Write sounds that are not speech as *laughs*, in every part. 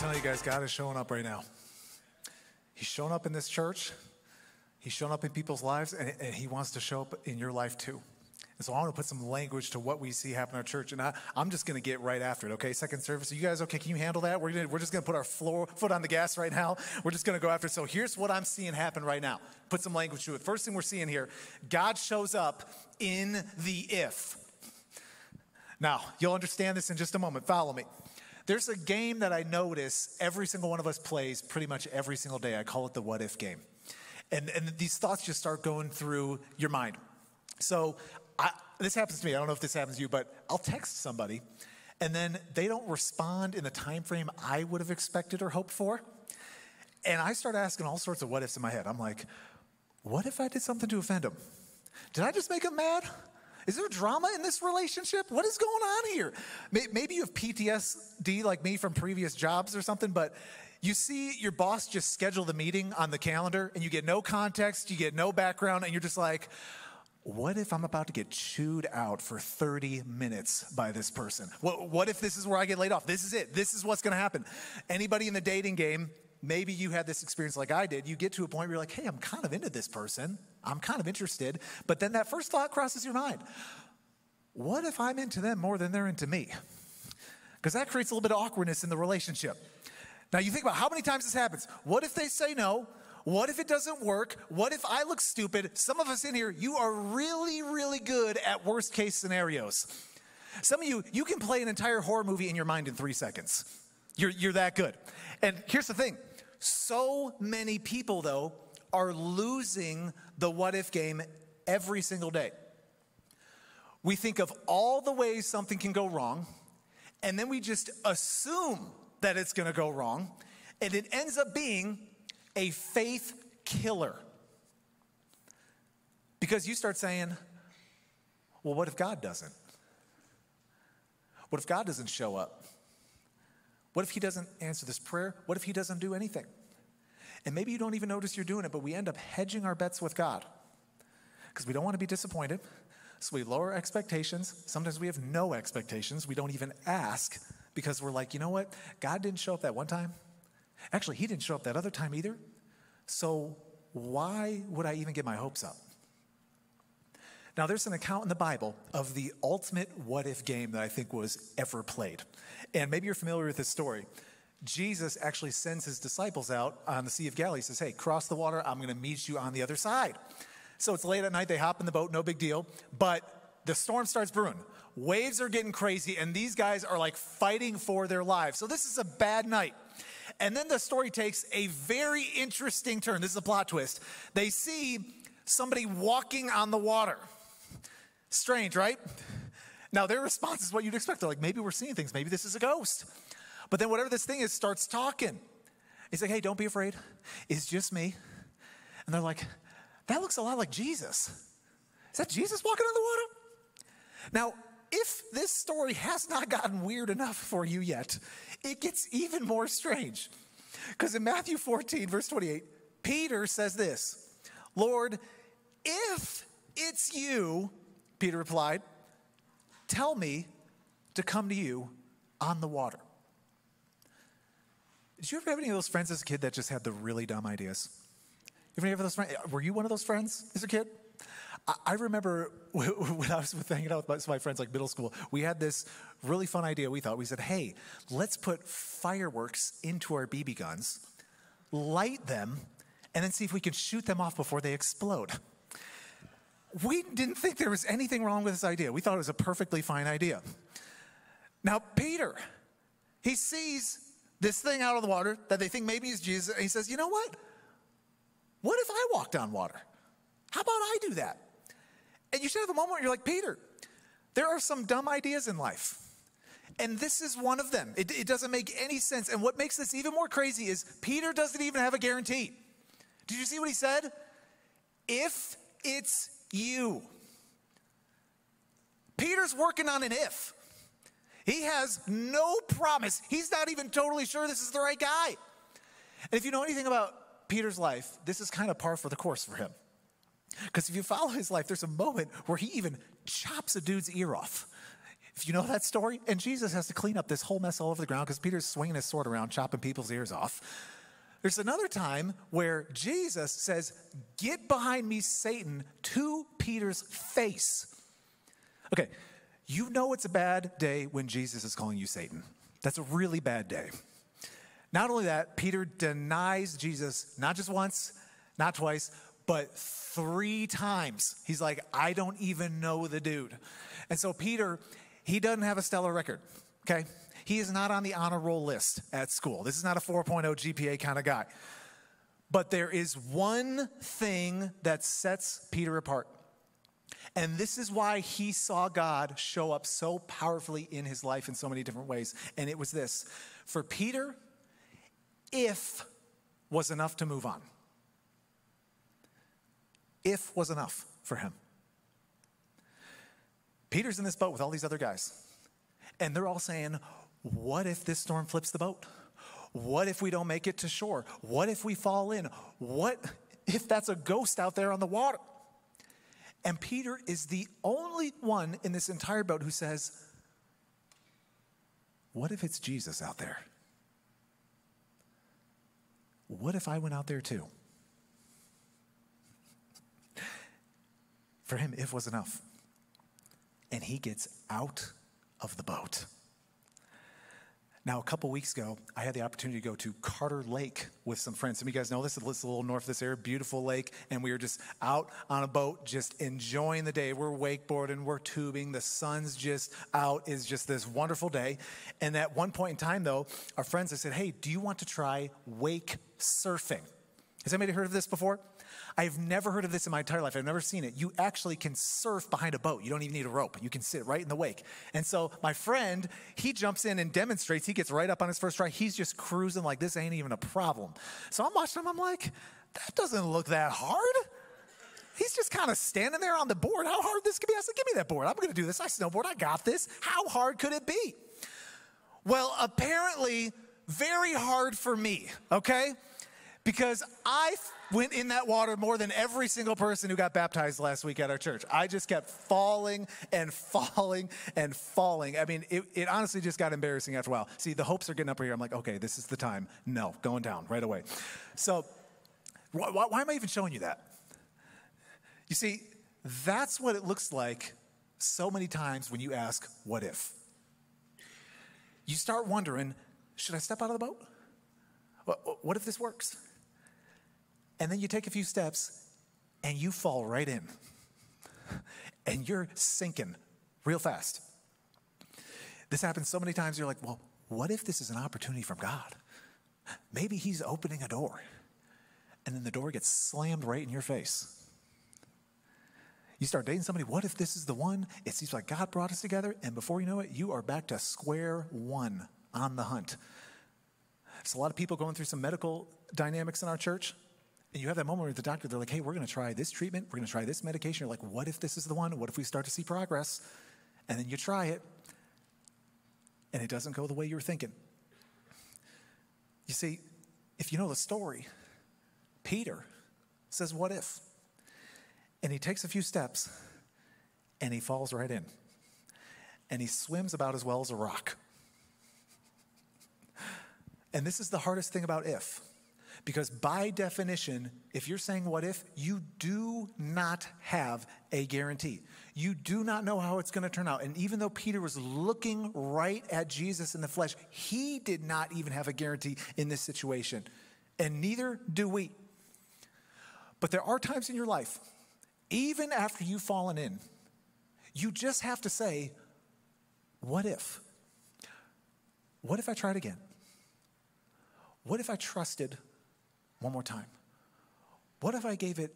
telling you guys, God is showing up right now. He's showing up in this church. He's showing up in people's lives, and, and He wants to show up in your life too. And so I want to put some language to what we see happen in our church. And I, am just going to get right after it, okay? Second service. Are you guys okay? Can you handle that? We're, gonna, we're just going to put our floor, foot on the gas right now. We're just going to go after it. So here's what I'm seeing happen right now. Put some language to it. First thing we're seeing here God shows up in the if. Now, you'll understand this in just a moment. Follow me. There's a game that I notice every single one of us plays pretty much every single day. I call it the what if game. And, and these thoughts just start going through your mind. So I, this happens to me. I don't know if this happens to you, but I'll text somebody and then they don't respond in the time frame I would have expected or hoped for. And I start asking all sorts of what ifs in my head. I'm like, what if I did something to offend them? Did I just make them mad? Is there drama in this relationship? What is going on here? Maybe you have PTSD like me from previous jobs or something, but you see your boss just schedule the meeting on the calendar and you get no context, you get no background, and you're just like, what if I'm about to get chewed out for 30 minutes by this person? What, what if this is where I get laid off? This is it. This is what's going to happen. Anybody in the dating game, maybe you had this experience like I did. You get to a point where you're like, hey, I'm kind of into this person. I'm kind of interested. But then that first thought crosses your mind what if I'm into them more than they're into me? Because that creates a little bit of awkwardness in the relationship. Now, you think about how many times this happens. What if they say no? What if it doesn't work? What if I look stupid? Some of us in here, you are really, really good at worst case scenarios. Some of you, you can play an entire horror movie in your mind in three seconds. You're, you're that good. And here's the thing so many people, though, are losing the what if game every single day. We think of all the ways something can go wrong, and then we just assume that it's gonna go wrong, and it ends up being a faith killer. Because you start saying, well, what if God doesn't? What if God doesn't show up? What if He doesn't answer this prayer? What if He doesn't do anything? And maybe you don't even notice you're doing it, but we end up hedging our bets with God because we don't want to be disappointed. So we lower expectations. Sometimes we have no expectations. We don't even ask because we're like, you know what? God didn't show up that one time. Actually, He didn't show up that other time either. So why would I even get my hopes up? Now, there's an account in the Bible of the ultimate what if game that I think was ever played. And maybe you're familiar with this story. Jesus actually sends his disciples out on the Sea of Galilee. He says, Hey, cross the water. I'm going to meet you on the other side. So it's late at night. They hop in the boat, no big deal. But the storm starts brewing. Waves are getting crazy, and these guys are like fighting for their lives. So this is a bad night. And then the story takes a very interesting turn. This is a plot twist. They see somebody walking on the water. Strange, right? Now, their response is what you'd expect. They're like, maybe we're seeing things. Maybe this is a ghost. But then whatever this thing is starts talking. He's like, hey, don't be afraid. It's just me. And they're like, that looks a lot like Jesus. Is that Jesus walking on the water? Now, if this story has not gotten weird enough for you yet, it gets even more strange. Because in Matthew 14, verse 28, Peter says this Lord, if it's you, Peter replied, tell me to come to you on the water. Did you ever have any of those friends as a kid that just had the really dumb ideas? You ever have those friends? Were you one of those friends as a kid? I remember *laughs* when I was hanging out with my friends, like middle school, we had this really fun idea. We thought, we said, hey, let's put fireworks into our BB guns, light them, and then see if we can shoot them off before they explode. We didn't think there was anything wrong with this idea. We thought it was a perfectly fine idea. Now, Peter, he sees this thing out of the water that they think maybe is Jesus. And he says, You know what? What if I walked on water? How about I do that? And you should have a moment where you're like, Peter, there are some dumb ideas in life. And this is one of them. It, it doesn't make any sense. And what makes this even more crazy is Peter doesn't even have a guarantee. Did you see what he said? If it's you. Peter's working on an if. He has no promise. He's not even totally sure this is the right guy. And if you know anything about Peter's life, this is kind of par for the course for him. Because if you follow his life, there's a moment where he even chops a dude's ear off. If you know that story, and Jesus has to clean up this whole mess all over the ground because Peter's swinging his sword around, chopping people's ears off. There's another time where Jesus says, Get behind me, Satan, to Peter's face. Okay, you know it's a bad day when Jesus is calling you Satan. That's a really bad day. Not only that, Peter denies Jesus not just once, not twice, but three times. He's like, I don't even know the dude. And so Peter, he doesn't have a stellar record, okay? He is not on the honor roll list at school. This is not a 4.0 GPA kind of guy. But there is one thing that sets Peter apart. And this is why he saw God show up so powerfully in his life in so many different ways. And it was this for Peter, if was enough to move on. If was enough for him. Peter's in this boat with all these other guys, and they're all saying, What if this storm flips the boat? What if we don't make it to shore? What if we fall in? What if that's a ghost out there on the water? And Peter is the only one in this entire boat who says, What if it's Jesus out there? What if I went out there too? For him, if was enough. And he gets out of the boat. Now, a couple weeks ago, I had the opportunity to go to Carter Lake with some friends. Some of you guys know this. It's a little north of this area, beautiful lake. And we were just out on a boat, just enjoying the day. We're wakeboarding, we're tubing. The sun's just out. Is just this wonderful day. And at one point in time, though, our friends, I said, Hey, do you want to try wake surfing? Has anybody heard of this before? I've never heard of this in my entire life. I've never seen it. You actually can surf behind a boat. You don't even need a rope. You can sit right in the wake. And so my friend, he jumps in and demonstrates. He gets right up on his first try. He's just cruising like this ain't even a problem. So I'm watching him. I'm like, that doesn't look that hard. He's just kind of standing there on the board. How hard this could be? I said, give me that board. I'm going to do this. I snowboard. I got this. How hard could it be? Well, apparently, very hard for me, okay? Because I went in that water more than every single person who got baptized last week at our church. I just kept falling and falling and falling. I mean, it, it honestly just got embarrassing after a while. See, the hopes are getting up here. I'm like, okay, this is the time. No, going down right away. So, why, why am I even showing you that? You see, that's what it looks like so many times when you ask, what if? You start wondering, should I step out of the boat? What if this works? And then you take a few steps and you fall right in. *laughs* and you're sinking real fast. This happens so many times, you're like, well, what if this is an opportunity from God? Maybe He's opening a door. And then the door gets slammed right in your face. You start dating somebody, what if this is the one? It seems like God brought us together, and before you know it, you are back to square one on the hunt. There's a lot of people going through some medical dynamics in our church. And you have that moment where the doctor, they're like, hey, we're going to try this treatment, we're going to try this medication. You're like, what if this is the one? What if we start to see progress? And then you try it, and it doesn't go the way you were thinking. You see, if you know the story, Peter says, What if? And he takes a few steps and he falls right in. And he swims about as well as a rock. And this is the hardest thing about if. Because by definition, if you're saying what if, you do not have a guarantee. You do not know how it's going to turn out. And even though Peter was looking right at Jesus in the flesh, he did not even have a guarantee in this situation. And neither do we. But there are times in your life, even after you've fallen in, you just have to say, what if? What if I tried again? What if I trusted one more time. What if I gave it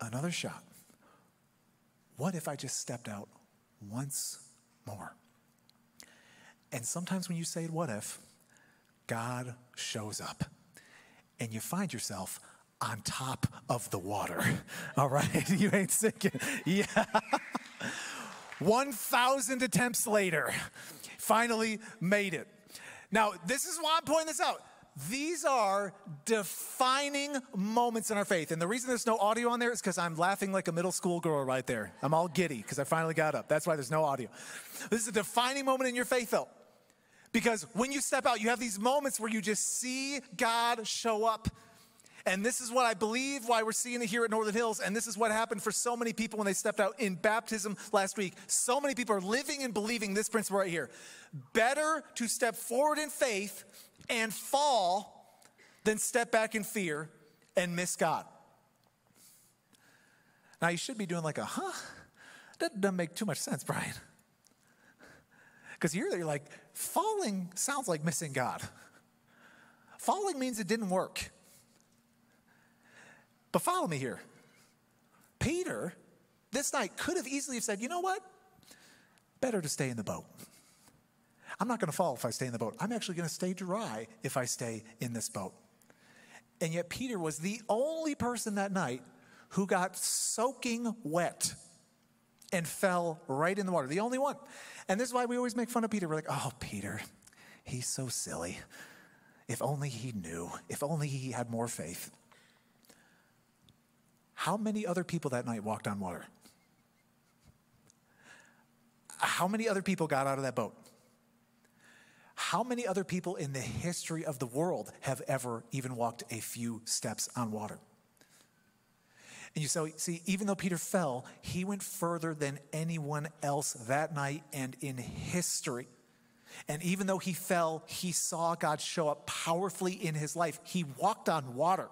another shot? What if I just stepped out once more? And sometimes when you say, What if? God shows up and you find yourself on top of the water. *laughs* All right? *laughs* You ain't sinking. *laughs* Yeah. 1,000 attempts later, finally made it. Now, this is why I'm pointing this out these are defining moments in our faith. And the reason there's no audio on there is because I'm laughing like a middle school girl right there. I'm all giddy because I finally got up. That's why there's no audio. This is a defining moment in your faith, though. Because when you step out, you have these moments where you just see God show up. And this is what I believe why we're seeing it here at Northern Hills. And this is what happened for so many people when they stepped out in baptism last week. So many people are living and believing this principle right here. Better to step forward in faith and fall than step back in fear and miss God. Now, you should be doing like a, huh? That doesn't make too much sense, Brian. Because you're there, you're like, falling sounds like missing God. Falling means it didn't work. But follow me here. Peter, this night, could have easily have said, you know what? Better to stay in the boat. I'm not going to fall if I stay in the boat. I'm actually going to stay dry if I stay in this boat. And yet, Peter was the only person that night who got soaking wet and fell right in the water. The only one. And this is why we always make fun of Peter. We're like, oh, Peter, he's so silly. If only he knew, if only he had more faith. How many other people that night walked on water? How many other people got out of that boat? How many other people in the history of the world have ever even walked a few steps on water? And you see, even though Peter fell, he went further than anyone else that night and in history. And even though he fell, he saw God show up powerfully in his life. He walked on water.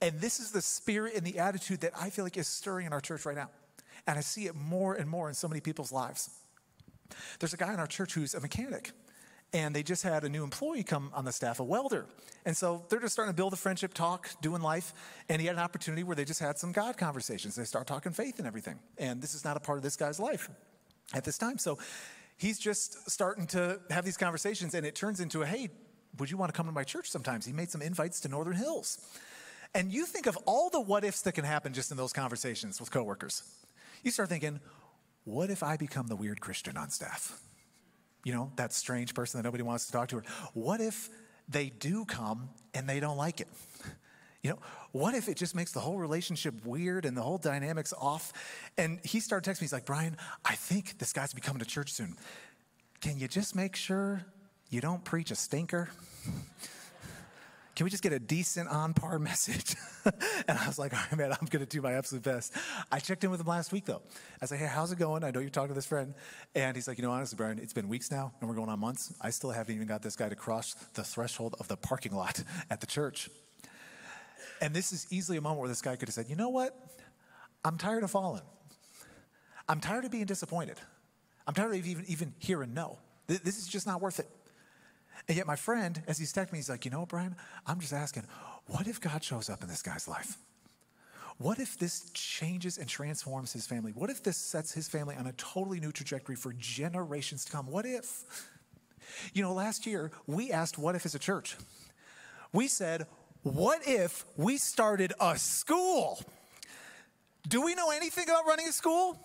And this is the spirit and the attitude that I feel like is stirring in our church right now. And I see it more and more in so many people's lives. There's a guy in our church who's a mechanic and they just had a new employee come on the staff, a welder. And so they're just starting to build a friendship, talk, doing life. And he had an opportunity where they just had some God conversations. They start talking faith and everything. And this is not a part of this guy's life at this time. So he's just starting to have these conversations, and it turns into a hey, would you want to come to my church sometimes? He made some invites to Northern Hills. And you think of all the what ifs that can happen just in those conversations with coworkers. You start thinking, what if I become the weird Christian on staff? You know, that strange person that nobody wants to talk to her. What if they do come and they don't like it? *laughs* You know, what if it just makes the whole relationship weird and the whole dynamics off? And he started texting me. He's like, Brian, I think this guy's be coming to church soon. Can you just make sure you don't preach a stinker? *laughs* can we just get a decent on par *laughs* message? *laughs* and I was like, all right, man, I'm going to do my absolute best. I checked in with him last week, though. I said, hey, how's it going? I know you're talking to this friend. And he's like, you know, honestly, Brian, it's been weeks now, and we're going on months. I still haven't even got this guy to cross the threshold of the parking lot *laughs* at the church. And this is easily a moment where this guy could have said, you know what? I'm tired of falling. I'm tired of being disappointed. I'm tired of even, even hearing no. This is just not worth it. And yet, my friend, as he's texting me, he's like, You know Brian? I'm just asking, what if God shows up in this guy's life? What if this changes and transforms his family? What if this sets his family on a totally new trajectory for generations to come? What if? You know, last year we asked, What if as a church? We said, What if we started a school? Do we know anything about running a school?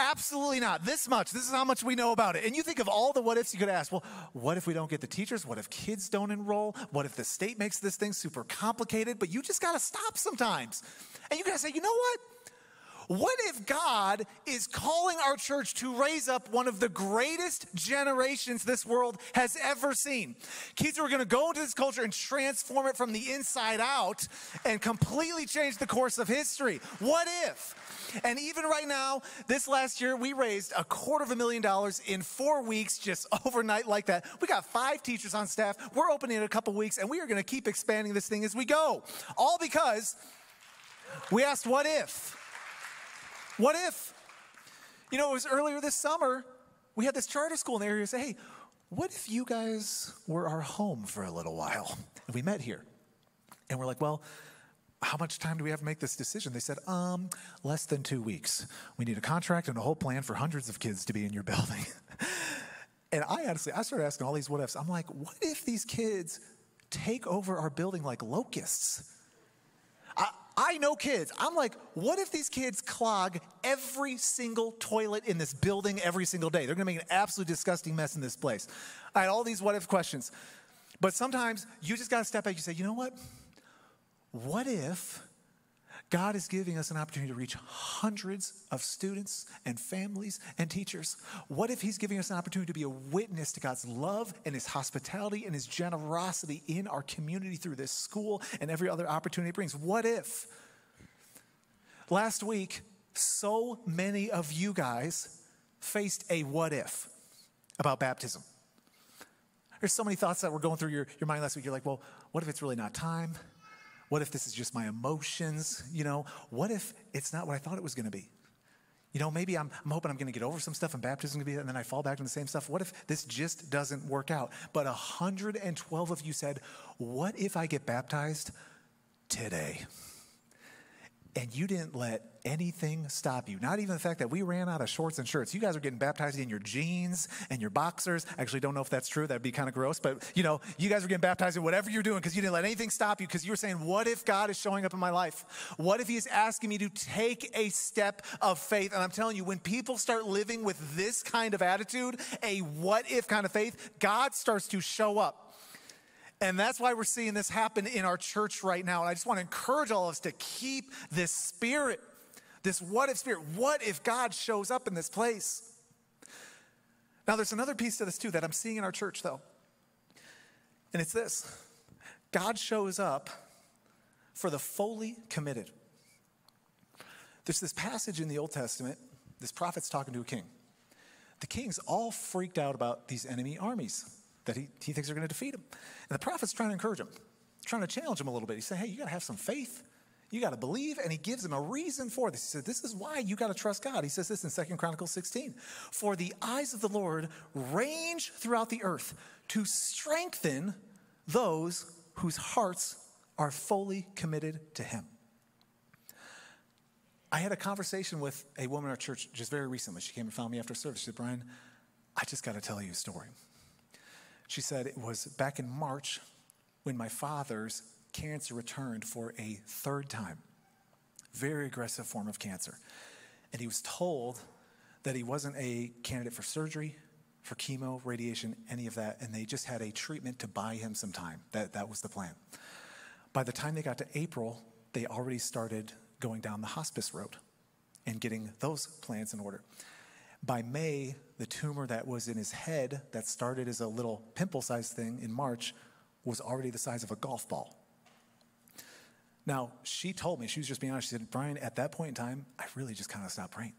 Absolutely not. This much. This is how much we know about it. And you think of all the what ifs you could ask. Well, what if we don't get the teachers? What if kids don't enroll? What if the state makes this thing super complicated? But you just got to stop sometimes. And you got to say, you know what? What if God is calling our church to raise up one of the greatest generations this world has ever seen? Kids who are going to go into this culture and transform it from the inside out and completely change the course of history. What if? And even right now, this last year, we raised a quarter of a million dollars in four weeks, just *laughs* overnight like that. We got five teachers on staff. We're opening in a couple weeks, and we are going to keep expanding this thing as we go. All because we asked, what if? What if? You know, it was earlier this summer, we had this charter school in the area say, hey, what if you guys were our home for a little while? And we met here. And we're like, well, how much time do we have to make this decision? They said, um, less than two weeks. We need a contract and a whole plan for hundreds of kids to be in your *laughs* building. and I honestly, I started asking all these what ifs. I'm like, what if these kids take over our building like locusts? I know kids. I'm like, what if these kids clog every single toilet in this building every single day? They're gonna make an absolute disgusting mess in this place. I had all these what if questions. But sometimes you just got to step back. You say, you know what? What if God is giving us an opportunity to reach hundreds of students and families and teachers. What if He's giving us an opportunity to be a witness to God's love and His hospitality and His generosity in our community through this school and every other opportunity it brings? What if? Last week, so many of you guys faced a what if about baptism. There's so many thoughts that were going through your, your mind last week. You're like, well, what if it's really not time? What if this is just my emotions? You know, what if it's not what I thought it was going to be? You know, maybe I'm, I'm hoping I'm going to get over some stuff and baptism going to be, and then I fall back into the same stuff. What if this just doesn't work out? But 112 of you said, What if I get baptized today? And you didn't let anything stop you. Not even the fact that we ran out of shorts and shirts. You guys are getting baptized in your jeans and your boxers. Actually, don't know if that's true. That'd be kind of gross. But you know, you guys are getting baptized in whatever you're doing because you didn't let anything stop you. Because you were saying, "What if God is showing up in my life? What if He is asking me to take a step of faith?" And I'm telling you, when people start living with this kind of attitude, a "what if" kind of faith, God starts to show up. And that's why we're seeing this happen in our church right now. And I just want to encourage all of us to keep this spirit, this what if spirit. What if God shows up in this place? Now, there's another piece to this too that I'm seeing in our church, though. And it's this God shows up for the fully committed. There's this passage in the Old Testament, this prophet's talking to a king. The king's all freaked out about these enemy armies that he, he thinks are going to defeat him. And the prophet's trying to encourage him, trying to challenge him a little bit. He's saying, hey, you got to have some faith. You got to believe. And he gives him a reason for this. He said, this is why you got to trust God. He says this in Second Chronicles 16. For the eyes of the Lord range throughout the earth to strengthen those whose hearts are fully committed to him. I had a conversation with a woman in our church just very recently. She came and found me after service. She said, Brian, I just got to tell you a story. She said it was back in March when my father's cancer returned for a third time. Very aggressive form of cancer. And he was told that he wasn't a candidate for surgery, for chemo, radiation, any of that, and they just had a treatment to buy him some time. That, that was the plan. By the time they got to April, they already started going down the hospice road and getting those plans in order. By May, the tumor that was in his head, that started as a little pimple sized thing in March, was already the size of a golf ball. Now, she told me, she was just being honest. She said, Brian, at that point in time, I really just kind of stopped praying.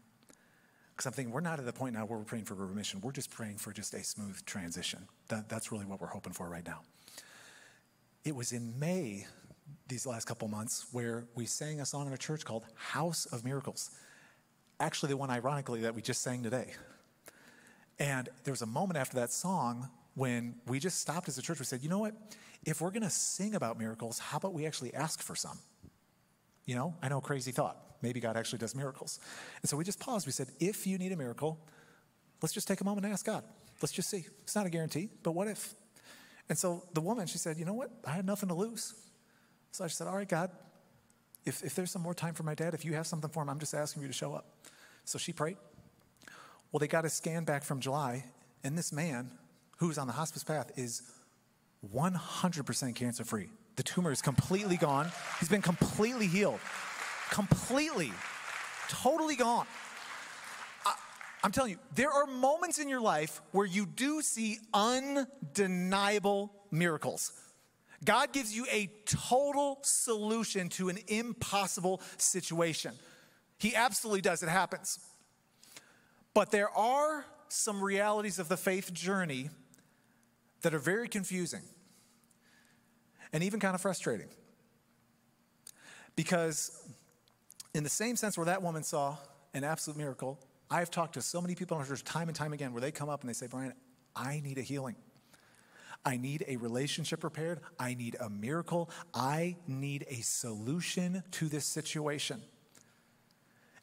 Because I'm thinking, we're not at the point now where we're praying for remission. We're just praying for just a smooth transition. That, that's really what we're hoping for right now. It was in May, these last couple months, where we sang a song in a church called House of Miracles actually the one, ironically, that we just sang today. And there was a moment after that song when we just stopped as a church. We said, you know what? If we're going to sing about miracles, how about we actually ask for some? You know, I know, crazy thought. Maybe God actually does miracles. And so we just paused. We said, if you need a miracle, let's just take a moment and ask God. Let's just see. It's not a guarantee, but what if? And so the woman, she said, you know what? I had nothing to lose. So I said, all right, God, if, if there's some more time for my dad, if you have something for him, I'm just asking you to show up. So she prayed. Well, they got a scan back from July, and this man who's on the hospice path is 100% cancer free. The tumor is completely gone. He's been completely healed. Completely, totally gone. I, I'm telling you, there are moments in your life where you do see undeniable miracles. God gives you a total solution to an impossible situation. He absolutely does. It happens. But there are some realities of the faith journey that are very confusing and even kind of frustrating. Because, in the same sense where that woman saw an absolute miracle, I've talked to so many people in our church time and time again where they come up and they say, Brian, I need a healing. I need a relationship repaired. I need a miracle. I need a solution to this situation.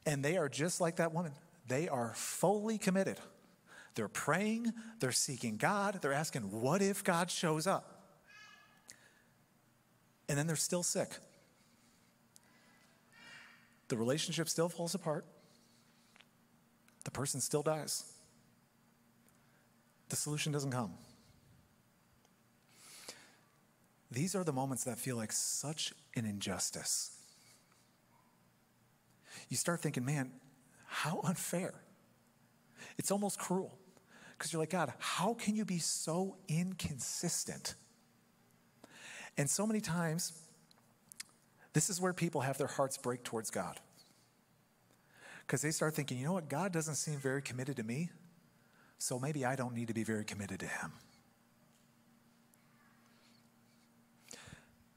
And they are just like that woman. They are fully committed. They're praying, they're seeking God, they're asking, What if God shows up? And then they're still sick. The relationship still falls apart, the person still dies. The solution doesn't come. These are the moments that feel like such an injustice. You start thinking, man, how unfair. It's almost cruel. Because you're like, God, how can you be so inconsistent? And so many times, this is where people have their hearts break towards God. Because they start thinking, you know what, God doesn't seem very committed to me, so maybe I don't need to be very committed to Him.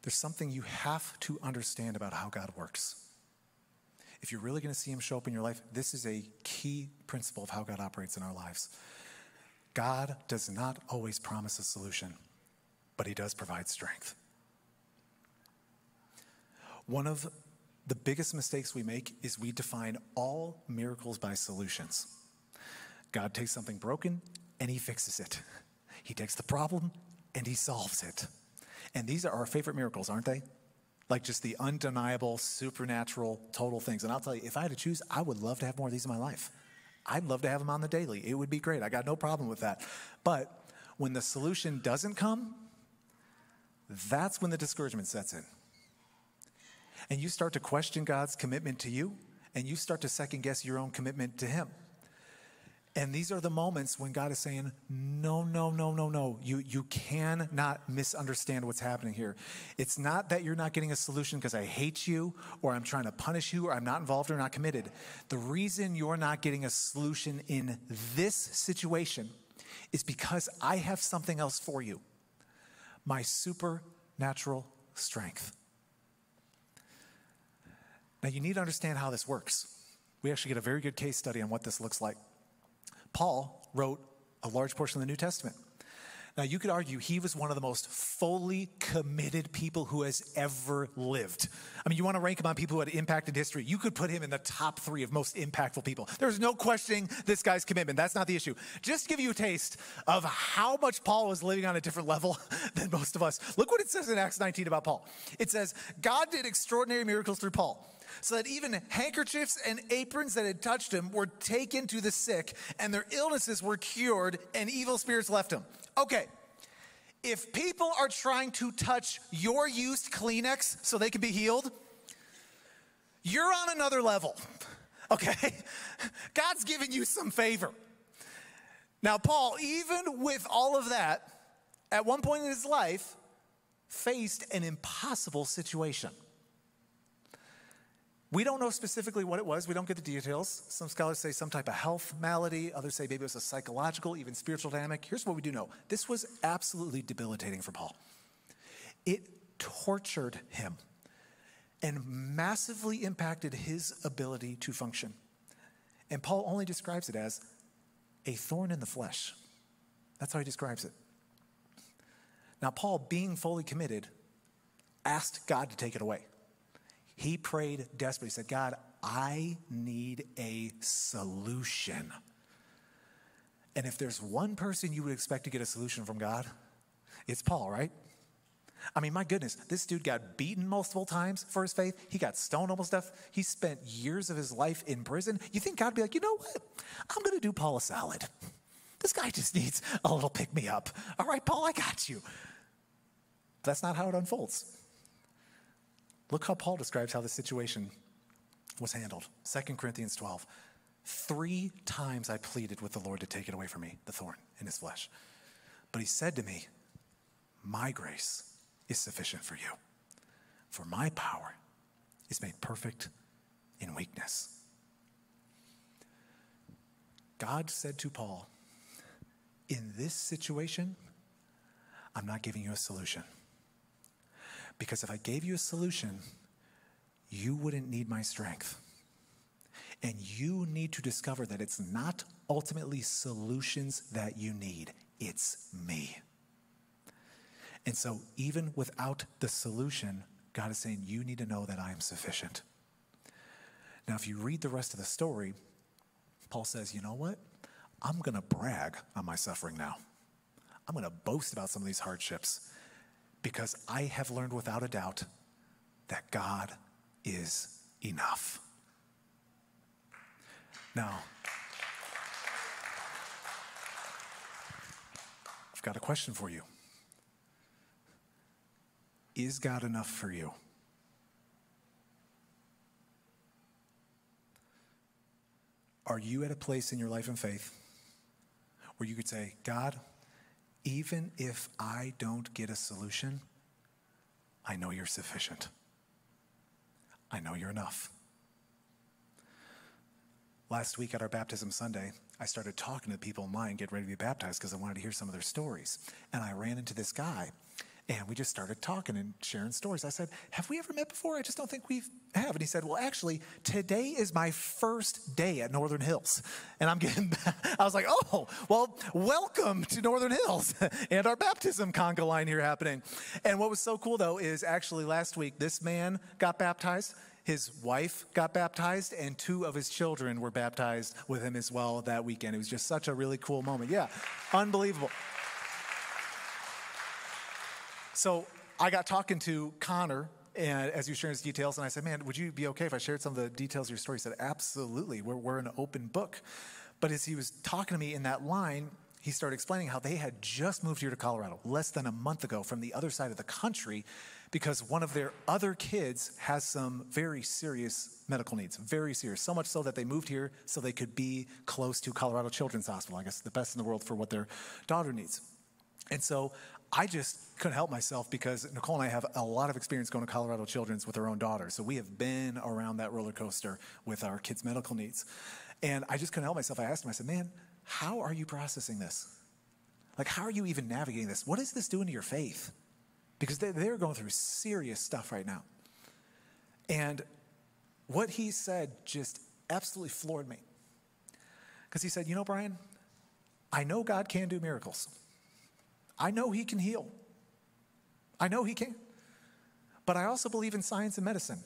There's something you have to understand about how God works. If you're really going to see Him show up in your life, this is a key principle of how God operates in our lives. God does not always promise a solution, but He does provide strength. One of the biggest mistakes we make is we define all miracles by solutions. God takes something broken and He fixes it, He takes the problem and He solves it. And these are our favorite miracles, aren't they? Like just the undeniable, supernatural, total things. And I'll tell you, if I had to choose, I would love to have more of these in my life. I'd love to have them on the daily. It would be great. I got no problem with that. But when the solution doesn't come, that's when the discouragement sets in. And you start to question God's commitment to you, and you start to second guess your own commitment to Him. And these are the moments when God is saying, No, no, no, no, no. You, you cannot misunderstand what's happening here. It's not that you're not getting a solution because I hate you, or I'm trying to punish you, or I'm not involved or not committed. The reason you're not getting a solution in this situation is because I have something else for you my supernatural strength. Now, you need to understand how this works. We actually get a very good case study on what this looks like. Paul wrote a large portion of the New Testament. Now, you could argue he was one of the most fully committed people who has ever lived. I mean, you want to rank him on people who had impacted history. You could put him in the top three of most impactful people. There's no questioning this guy's commitment. That's not the issue. Just give you a taste of how much Paul was living on a different level *laughs* than most of us. Look what it says in Acts 19 about Paul. It says, God did extraordinary miracles through Paul so that even handkerchiefs and aprons that had touched him were taken to the sick, and their illnesses were cured, and evil spirits left him. Okay, if people are trying to touch your used Kleenex so they can be healed, you're on another level, *laughs* okay? *laughs* God's given you some favor. Now, Paul, even with all of that, at one point in his life, faced an impossible situation. We don't know specifically what it was. We don't get the details. Some scholars say some type of health malady. Others say maybe it was a psychological, even spiritual dynamic. Here's what we do know this was absolutely debilitating for Paul. It tortured him and massively impacted his ability to function. And Paul only describes it as a thorn in the flesh. That's how he describes it. Now, Paul, being fully committed, asked God to take it away. He prayed desperately. He said, God, I need a solution. And if there's one person you would expect to get a solution from God, it's Paul, right? I mean, my goodness, this dude got beaten multiple times for his faith. He got stoned almost stuff. He spent years of his life in prison. You think God would be like, you know what? I'm going to do Paul a salad. This guy just needs a little pick me up. All right, Paul, I got you. That's not how it unfolds. Look how Paul describes how the situation was handled. 2 Corinthians 12. Three times I pleaded with the Lord to take it away from me, the thorn in his flesh. But he said to me, My grace is sufficient for you, for my power is made perfect in weakness. God said to Paul, In this situation, I'm not giving you a solution. Because if I gave you a solution, you wouldn't need my strength. And you need to discover that it's not ultimately solutions that you need, it's me. And so, even without the solution, God is saying, You need to know that I am sufficient. Now, if you read the rest of the story, Paul says, You know what? I'm going to brag on my suffering now. I'm going to boast about some of these hardships because I have learned without a doubt that God is enough. Now, I've got a question for you. Is God enough for you? Are you at a place in your life and faith where you could say, God, even if I don't get a solution, I know you're sufficient. I know you're enough. Last week at our baptism Sunday, I started talking to people in line, getting ready to be baptized because I wanted to hear some of their stories. And I ran into this guy and we just started talking and sharing stories. I said, Have we ever met before? I just don't think we have. And he said, Well, actually, today is my first day at Northern Hills. And I'm getting, *laughs* back. I was like, Oh, well, welcome to Northern Hills *laughs* and our baptism conga line here happening. And what was so cool though is actually last week, this man got baptized. His wife got baptized, and two of his children were baptized with him as well that weekend. It was just such a really cool moment. Yeah, unbelievable. So I got talking to Connor and as you sharing his details, and I said, Man, would you be okay if I shared some of the details of your story? He said, Absolutely. We're, we're an open book. But as he was talking to me in that line, he started explaining how they had just moved here to Colorado less than a month ago from the other side of the country because one of their other kids has some very serious medical needs, very serious. So much so that they moved here so they could be close to Colorado Children's Hospital, I guess the best in the world for what their daughter needs. And so I just couldn't help myself because Nicole and I have a lot of experience going to Colorado Children's with our own daughter. So we have been around that roller coaster with our kids' medical needs. And I just couldn't help myself. I asked him, I said, man, how are you processing this? Like, how are you even navigating this? What is this doing to your faith? Because they're going through serious stuff right now. And what he said just absolutely floored me. Because he said, You know, Brian, I know God can do miracles. I know He can heal. I know He can. But I also believe in science and medicine.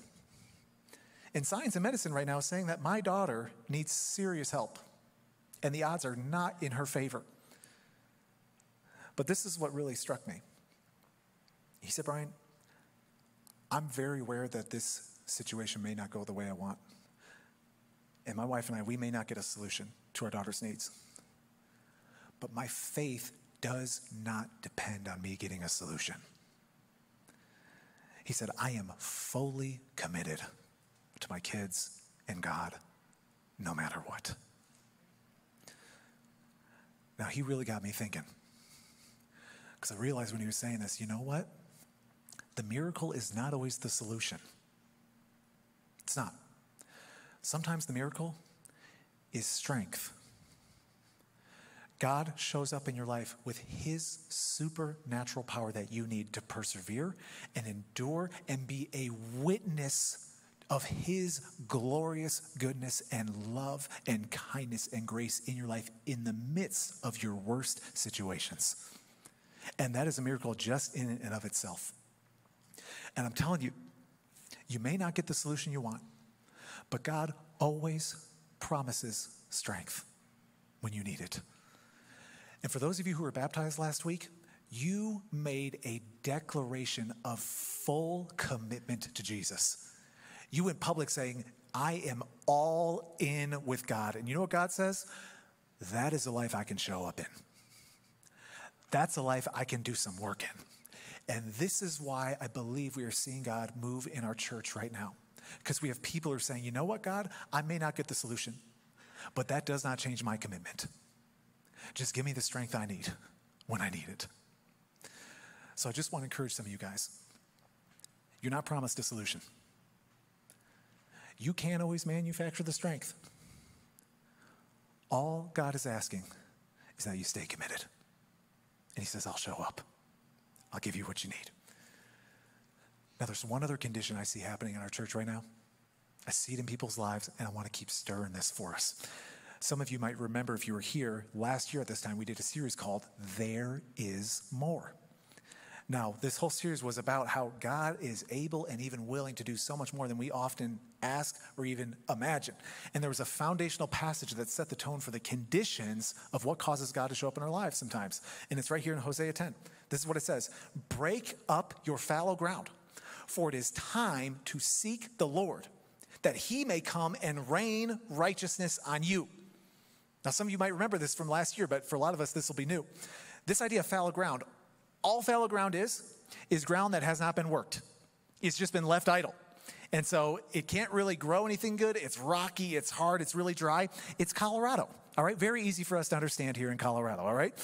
And science and medicine right now is saying that my daughter needs serious help, and the odds are not in her favor. But this is what really struck me. He said, Brian, I'm very aware that this situation may not go the way I want. And my wife and I, we may not get a solution to our daughter's needs. But my faith does not depend on me getting a solution. He said, I am fully committed to my kids and God no matter what. Now, he really got me thinking. Because I realized when he was saying this, you know what? The miracle is not always the solution. It's not. Sometimes the miracle is strength. God shows up in your life with his supernatural power that you need to persevere and endure and be a witness of his glorious goodness and love and kindness and grace in your life in the midst of your worst situations. And that is a miracle just in and of itself. And I'm telling you, you may not get the solution you want, but God always promises strength when you need it. And for those of you who were baptized last week, you made a declaration of full commitment to Jesus. You went public saying, I am all in with God. And you know what God says? That is a life I can show up in. That's a life I can do some work in. And this is why I believe we are seeing God move in our church right now. Because we have people who are saying, you know what, God, I may not get the solution, but that does not change my commitment. Just give me the strength I need when I need it. So I just want to encourage some of you guys. You're not promised a solution. You can't always manufacture the strength. All God is asking is that you stay committed. And He says, I'll show up. I'll give you what you need. Now, there's one other condition I see happening in our church right now. I see it in people's lives, and I want to keep stirring this for us. Some of you might remember if you were here last year at this time, we did a series called There Is More. Now, this whole series was about how God is able and even willing to do so much more than we often ask or even imagine. And there was a foundational passage that set the tone for the conditions of what causes God to show up in our lives sometimes. And it's right here in Hosea 10. This is what it says Break up your fallow ground, for it is time to seek the Lord, that he may come and rain righteousness on you. Now, some of you might remember this from last year, but for a lot of us, this will be new. This idea of fallow ground, all fallow ground is, is ground that has not been worked. It's just been left idle. And so it can't really grow anything good. It's rocky, it's hard, it's really dry. It's Colorado, all right? Very easy for us to understand here in Colorado, all right?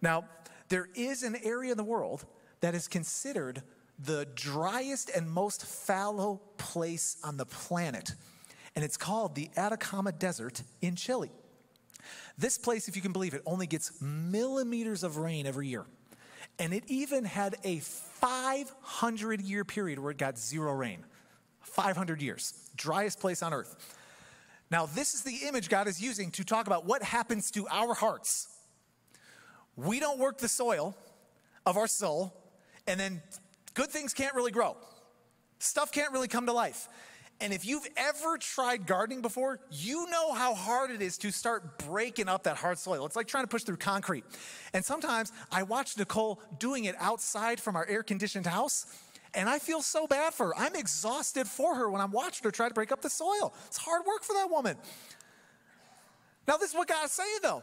Now, there is an area in the world that is considered the driest and most fallow place on the planet. And it's called the Atacama Desert in Chile. This place, if you can believe it, only gets millimeters of rain every year. And it even had a 500 year period where it got zero rain. 500 years, driest place on earth. Now, this is the image God is using to talk about what happens to our hearts. We don't work the soil of our soul, and then good things can't really grow. Stuff can't really come to life. And if you've ever tried gardening before, you know how hard it is to start breaking up that hard soil. It's like trying to push through concrete. And sometimes I watch Nicole doing it outside from our air conditioned house, and I feel so bad for her. I'm exhausted for her when I'm watching her try to break up the soil. It's hard work for that woman. Now, this is what God's saying though.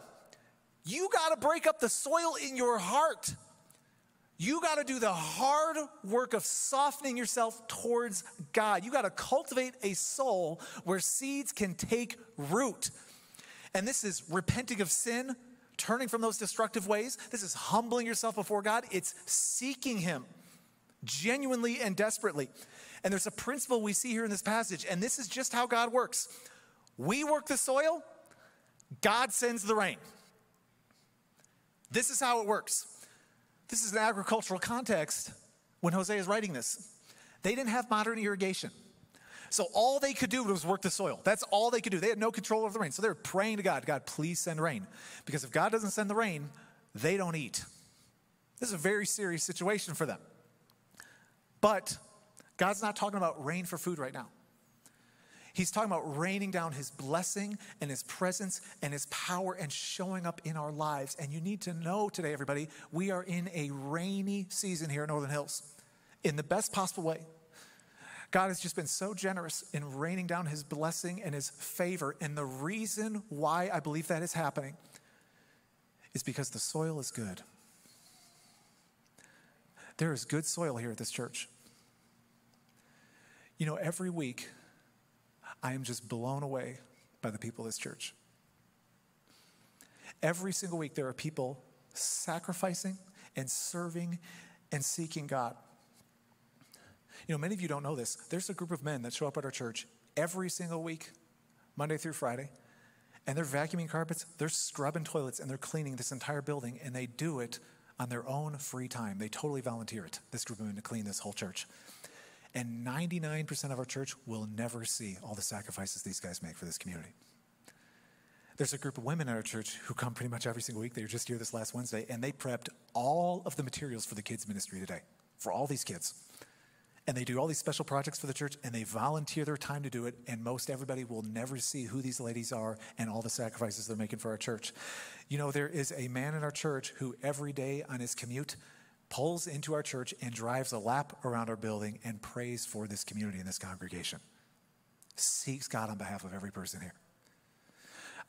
You got to break up the soil in your heart. You got to do the hard work of softening yourself towards God. You got to cultivate a soul where seeds can take root. And this is repenting of sin, turning from those destructive ways. This is humbling yourself before God. It's seeking Him genuinely and desperately. And there's a principle we see here in this passage, and this is just how God works. We work the soil, God sends the rain. This is how it works. This is an agricultural context when Hosea is writing this. They didn't have modern irrigation. So all they could do was work the soil. That's all they could do. They had no control over the rain. So they were praying to God, God, please send rain. Because if God doesn't send the rain, they don't eat. This is a very serious situation for them. But God's not talking about rain for food right now. He's talking about raining down his blessing and his presence and his power and showing up in our lives. And you need to know today, everybody, we are in a rainy season here in Northern Hills in the best possible way. God has just been so generous in raining down his blessing and his favor. And the reason why I believe that is happening is because the soil is good. There is good soil here at this church. You know, every week I am just blown away by the people of this church. Every single week, there are people sacrificing and serving and seeking God. You know, many of you don't know this. There's a group of men that show up at our church every single week, Monday through Friday, and they're vacuuming carpets, they're scrubbing toilets, and they're cleaning this entire building, and they do it on their own free time. They totally volunteer it, this group of men, to clean this whole church. And 99% of our church will never see all the sacrifices these guys make for this community. There's a group of women in our church who come pretty much every single week. They were just here this last Wednesday, and they prepped all of the materials for the kids' ministry today, for all these kids. And they do all these special projects for the church, and they volunteer their time to do it. And most everybody will never see who these ladies are and all the sacrifices they're making for our church. You know, there is a man in our church who every day on his commute pulls into our church and drives a lap around our building and prays for this community and this congregation. Seeks God on behalf of every person here.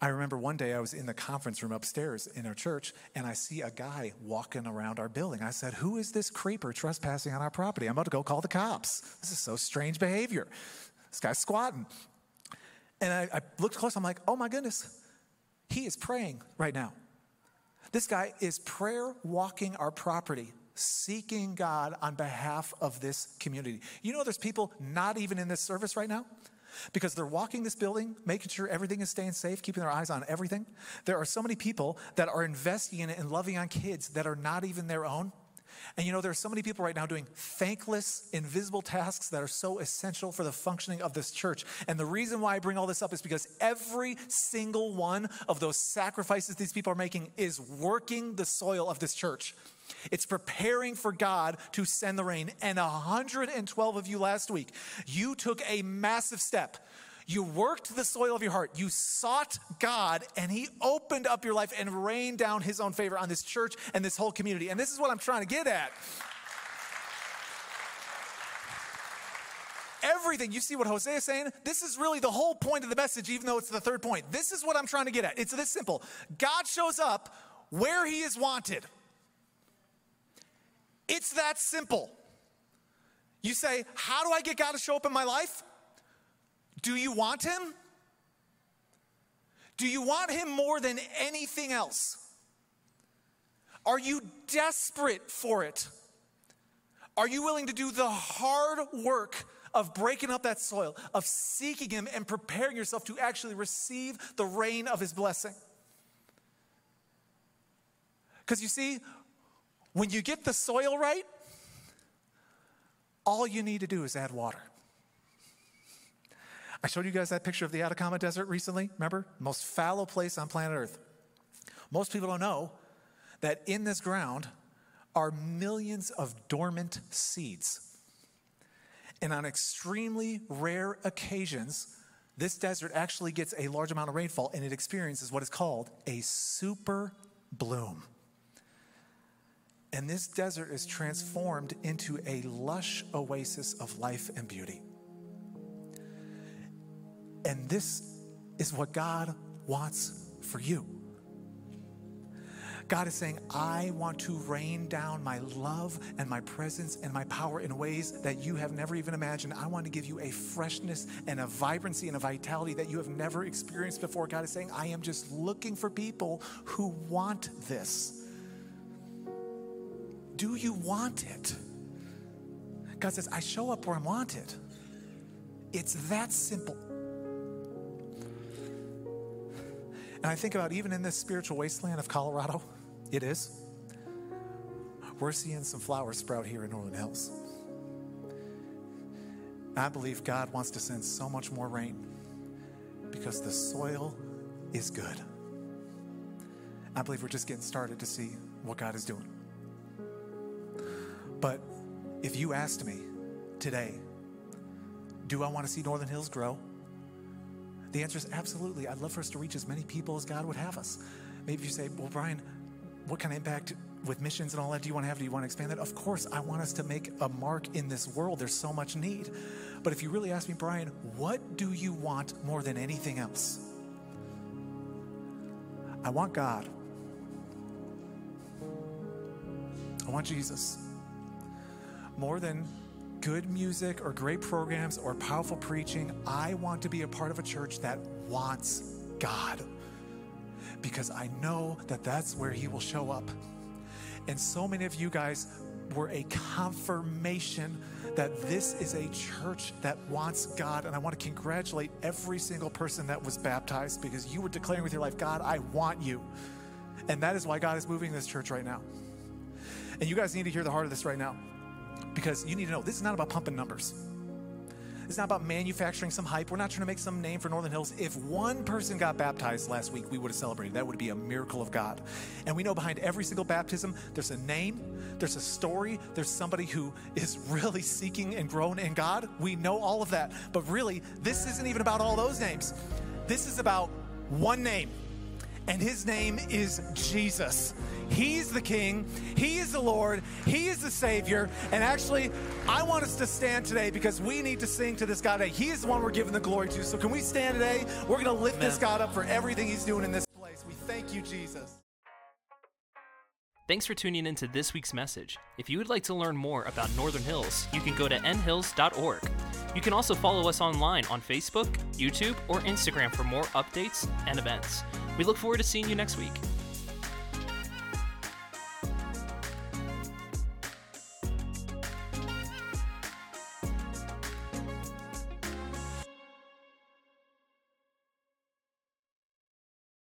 I remember one day I was in the conference room upstairs in our church and I see a guy walking around our building. I said, Who is this creeper trespassing on our property? I'm about to go call the cops. This is so strange behavior. This guy's squatting. And I, I looked close, I'm like, Oh my goodness, he is praying right now. This guy is prayer walking our property seeking God on behalf of this community. You know, there's people not even in this service right now because they're walking this building, making sure everything is staying safe, keeping their eyes on everything. There are so many people that are investing in it and loving on kids that are not even their own. And you know, there are so many people right now doing thankless, invisible tasks that are so essential for the functioning of this church. And the reason why I bring all this up is because every single one of those sacrifices these people are making is working the soil of this church. It's preparing for God to send the rain. And 112 of you last week, you took a massive step. You worked the soil of your heart. You sought God, and He opened up your life and rained down His own favor on this church and this whole community. And this is what I'm trying to get at. Everything, you see what Hosea is saying? This is really the whole point of the message, even though it's the third point. This is what I'm trying to get at. It's this simple God shows up where He is wanted. It's that simple. You say, How do I get God to show up in my life? Do you want Him? Do you want Him more than anything else? Are you desperate for it? Are you willing to do the hard work of breaking up that soil, of seeking Him and preparing yourself to actually receive the rain of His blessing? Because you see, when you get the soil right, all you need to do is add water. I showed you guys that picture of the Atacama Desert recently. Remember? Most fallow place on planet Earth. Most people don't know that in this ground are millions of dormant seeds. And on extremely rare occasions, this desert actually gets a large amount of rainfall and it experiences what is called a super bloom. And this desert is transformed into a lush oasis of life and beauty. And this is what God wants for you. God is saying, I want to rain down my love and my presence and my power in ways that you have never even imagined. I want to give you a freshness and a vibrancy and a vitality that you have never experienced before. God is saying, I am just looking for people who want this. Do you want it? God says, I show up where I'm wanted. It's that simple. And I think about even in this spiritual wasteland of Colorado, *laughs* it is. We're seeing some flowers sprout here in Northern Hills. I believe God wants to send so much more rain because the soil is good. I believe we're just getting started to see what God is doing. But if you asked me today, do I want to see Northern Hills grow? The answer is absolutely. I'd love for us to reach as many people as God would have us. Maybe you say, well, Brian, what kind of impact with missions and all that do you want to have? Do you want to expand that? Of course, I want us to make a mark in this world. There's so much need. But if you really ask me, Brian, what do you want more than anything else? I want God. I want Jesus. More than good music or great programs or powerful preaching, I want to be a part of a church that wants God because I know that that's where He will show up. And so many of you guys were a confirmation that this is a church that wants God. And I want to congratulate every single person that was baptized because you were declaring with your life, God, I want you. And that is why God is moving this church right now. And you guys need to hear the heart of this right now because you need to know this is not about pumping numbers. It's not about manufacturing some hype. We're not trying to make some name for Northern Hills. If one person got baptized last week, we would have celebrated. That would be a miracle of God. And we know behind every single baptism, there's a name, there's a story, there's somebody who is *laughs* really seeking and growing in God. We know all of that. But really, this isn't even about all those names. This is about one name and his name is Jesus. He's the King, He is the Lord, He is the Savior. And actually, I want us to stand today because we need to sing to this God today. He is the one we're giving the glory to. So, can we stand today? We're going to lift Amen. this God up for everything He's doing in this place. We thank you, Jesus. Thanks for tuning in to this week's message. If you would like to learn more about Northern Hills, you can go to nhills.org. You can also follow us online on Facebook, YouTube, or Instagram for more updates and events. We look forward to seeing you next week.